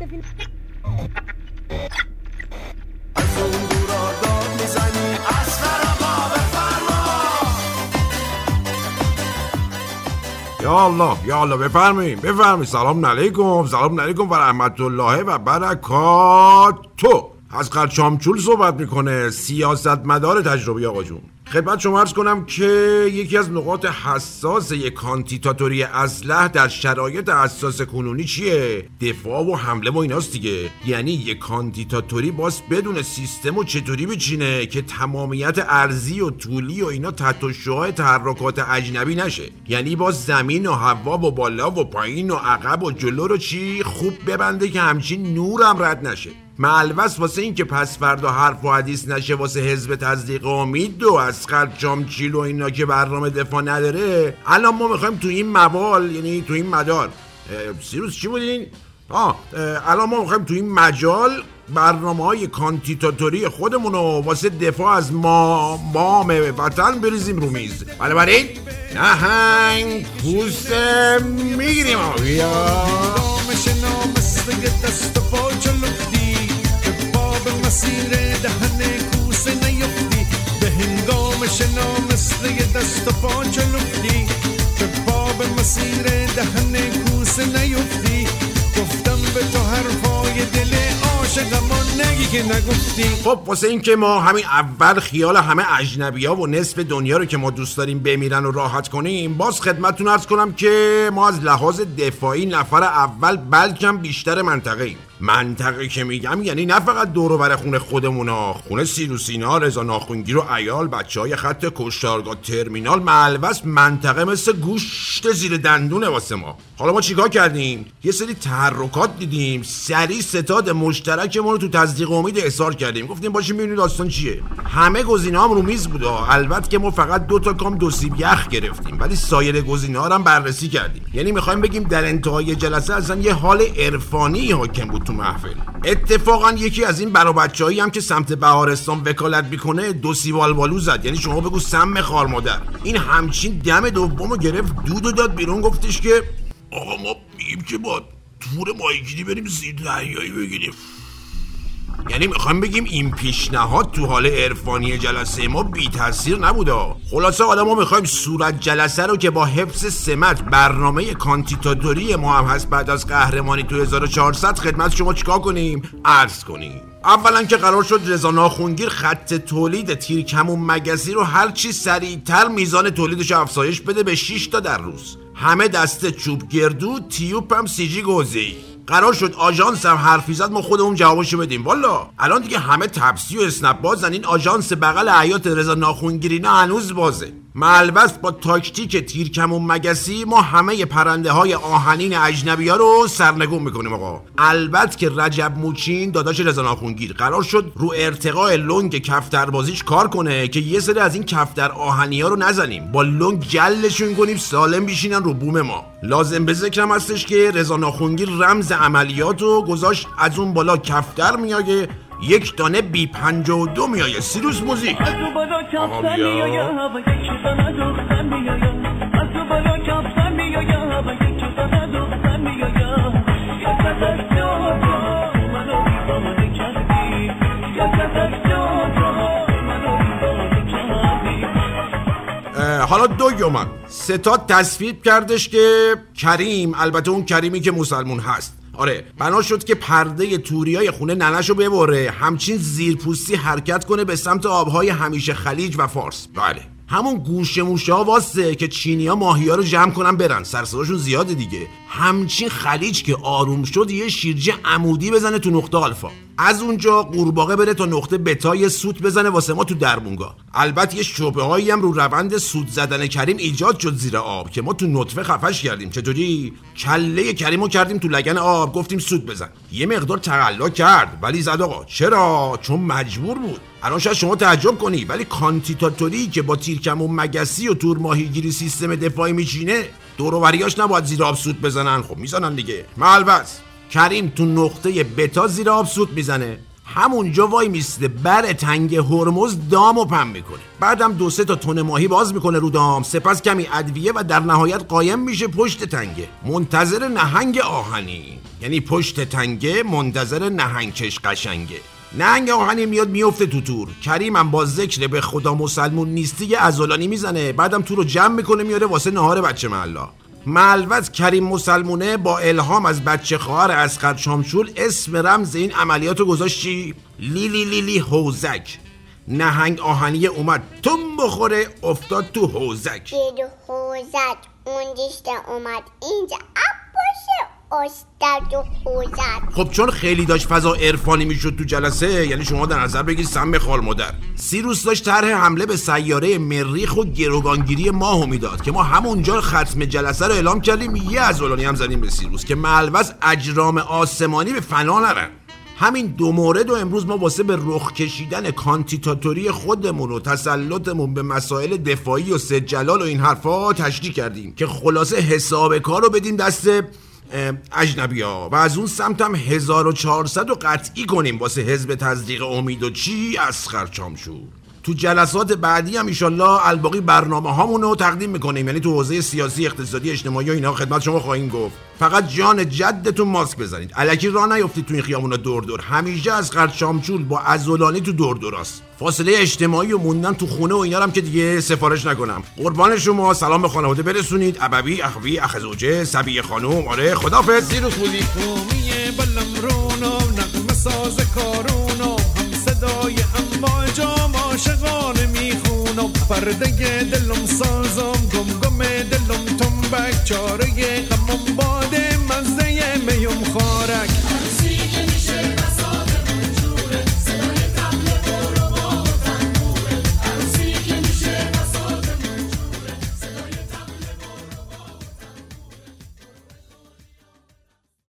اون دورا داد یا الله یا الله بفرمایید بفرمایید. سلام علیکم سلام علیکم و رحمت الله و برکاتو از چامچول صحبت می‌کنه سیاست مدار تجربی آقا جون. خدمت شما ارز کنم که یکی از نقاط حساس یک کانتیتاتوری اسلح در شرایط حساس کنونی چیه؟ دفاع و حمله و ایناست دیگه. یعنی یک کانتیتاتوری باز بدون سیستم و چطوری بچینه که تمامیت ارزی و طولی و اینا تحت شعاع تحرکات اجنبی نشه؟ یعنی باز زمین و هوا و بالا و پایین و عقب و جلو رو چی خوب ببنده که همچین نورم رد نشه. معلوس واسه این که پس فردا حرف و حدیث نشه واسه حزب تصدیق امید و از جامچیل و اینا که برنامه دفاع نداره. الان ما می‌خوایم تو این موال یعنی تو این مدار سیروس چی بودین؟ آه الان ما می‌خوایم تو این مجال برنامه های کانتیتاتوری خودمون رو واسه دفاع از ما مام وطن بریزیم رو میز. بنابراین نهنگ پوست می‌گیریم. بیا. مسیر دهن کوسه نیفتی. به هنگام شنا مثل دست و پا چلفتی. به پا مسیر دهن کوسه نیفتی. گفتم به تو حرفای دل نگی که نگفتی. خب واسه این که ما همین اول خیال همه اجنبی ها و نصف دنیا رو که ما دوست داریم بمیرن و راحت کنیم باز خدمتتون ارز کنم که ما از لحاظ دفاعی نفر اول بلکم بیشتر منطقه ایم منطقه که میگم یعنی نه فقط دور بر خونه خودمونا خونه سیروسینا رضا ناخونگیر و ایال بچه های خط کشتارگاه ترمینال معلوس منطقه مثل گوشت زیر دندونه واسه ما. حالا ما چیکار کردیم؟ یه سری تحرکات دیدیم سری ستاد مشترکمون رو تو تصدیق امید احضار کردیم. گفتیم باشیم ببینید داستان چیه؟ همه گزینه هم رو میز بوده البته که ما فقط دو تا کام دو سیب یخ گرفتیم ولی سایر گزینه ها هم بررسی کردیم. یعنی می‌خوایم بگیم در انتهای جلسه اصلا یه حال عرفانی حاکم بود. تو محفل. اتفاقا یکی از این برا بچه‌ای هم که سمت بهارستان وکالت می‌کنه دو سیوال بالو زد. یعنی شما بگو سم خار مادر. این همچین دم دومو گرفت دودو داد بیرون گفتش که آقا ما میگیم که با تور ماهیگیری بریم زیر دریایی بگیریم. یعنی می‌خوایم بگیم این پیشنهاد تو حال عرفانی جلسه ما بی تاثیر نبوده. خلاصه حالا ما می‌خوایم صورت جلسه رو که با حفظ سمت برنامه کانتیتاتوری ما هم هست بعد از قهرمانی تو 1400 خدمت شما چیکار کنیم؟ عرض کنیم. اولا که قرار شد رضا ناخونگیر خط تولید تیرکمون مگزی رو هرچی سریعتر میزان تولیدش افزایش بده به 6 تا در روز. همه دسته چوب گردو تیوپ هم سیجی گوزی. قرار شد آژانس هم حرفی زد ما خودمون جوابشو بدیم. والا الان دیگه همه تپسی و اسنپ بازن این آژانس بغل حیات رضا ناخونگیرینا هنوز بازه. ملبس با تاکتیک تیرکم و مگسی ما همه پرنده های آهنین اجنبی ها رو سرنگون می‌کنیم آقا. البته که رجب موچین داداش رضا ناخونگیر قرار شد رو ارتقاء لنگ کفتر بازیش کار کنه که یه سری از این کفتر آهنی ها رو نزنیم. با لنگ جلشون کنیم سالم بیشینن رو بوم ما. لازم به ذکرم هستش که رضا ناخونگیر رمز عملیات رو گذاشت از اون بالا کفتر میایه یک دانه بی پنج و دو میایه سیروس موزیک. آقا حالا دو یومن ستاد تصویب کردش که کریم البته اون کریمی که مسلمون هست. آره بنا شد که پرده توریای خونه ننشو ببره همچین زیرپوستی حرکت کنه به سمت آبهای همیشه خلیج و فارس. بله. همون گوشه موشه واسه که چینی ها ماهی ها رو جمع کنن برن. سرصداشون زیاده دیگه. همچین خلیج که آروم شد یه شیرجه عمودی بزنه تو نقطه آلفا. از اونجا قورباغه بره تا نقطه بتای سوت بزنه واسه ما تو دربونگا البته یه شبه هایی هم رو روند سوت زدن کریم ایجاد شد زیر آب که ما تو نطفه خفش کردیم. چطوری کله کریمو کردیم تو لگن آب گفتیم سوت بزن. یه مقدار تقلا کرد. ولی زد آقا چرا؟ چون مجبور بود. الان شاید شما تعجب کنی ولی کانتیتاتوری که با تیرکم و مگسی و تور ماهیگیری سیستم دفاعی میچینه دوروبریاش نباید زیر آب سوت بزنن. خب می‌زنن دیگه. ملبس کریم تو نقطه بتا زیر آب سوت می‌زنه. همونجا وای میسته بر تنگ هرمز دام و پم می‌کنه. بعدم دو سه تا تن ماهی باز می‌کنه رو دام. سپس کمی ادویه و در نهایت قایم میشه پشت تنگه. منتظر نهنگ آهنی. یعنی پشت تنگه منتظر نهنگچش قشنگه. نهنگ آهنی میاد میفته تو تور. کریمم با ذکر به خدا مسلمون نیستی یه ازولانی می‌زنه. بعدم تو رو جمع می‌کنه میاره واسه نهار بچه محلا. ملوز کریم مسلمونه با الهام از بچه خواهر اسقر شامشول اسم رمز این عملیات رو گذاشت چی؟ لیلی لیلی حوزک. نهنگ آهنی اومد. تم بخوره افتاد تو حوزک. حوزک اون دیشته اومد اینجا. باشه استاد خب چون خیلی داشت فضا عرفانی می‌شد تو جلسه یعنی شما در نظر بگیر سم خال مادر. سیروس داشت طرح حمله به سیاره مریخ و گروگانگیری ماهو می‌داد که ما همونجا ختم جلسه رو اعلام کردیم. یه از هم زدیم به سیروس که ملوز اجرام آسمانی به فنا نرن. همین دو مورد و امروز ما واسه به رخ کشیدن کانتیتاتوری خودمون و تسلطمون به مسائل دفاعی و سجلال و این حرفا تشریح کردیم که خلاصه حساب کار رو بدیم دست اجنبی ها. و از اون سمت هم 1400 رو قطعی کنیم. واسه حزب تزدیق امید و چی؟ از خرچام شد تو جلسات بعدی هم ایشالله الباقی برنامه هامون رو تقدیم می‌کنیم. یعنی تو حوزه سیاسی اقتصادی اجتماعی و اینا خدمت شما خواهیم گفت. فقط جان جدتون ماسک بزنید. الکی راه نیفتید تو این خیامونا دور دور. همیشه از قرد شامچول با ازولانی تو دور دوراست فاصله اجتماعی و موندن تو خونه و اینا هم که دیگه سفارش نکنم. قربان شما سلام به خانواده برسونید. ابوی اخوی اخزوجه سبیه خانوم آره خدافظ زیر خولی بلم رونو نقم ساز کارونو. هم صدای عاشقانه می‌خونم. پرده دلم سازم گم گم دلم تنبک. چاره غمم مزه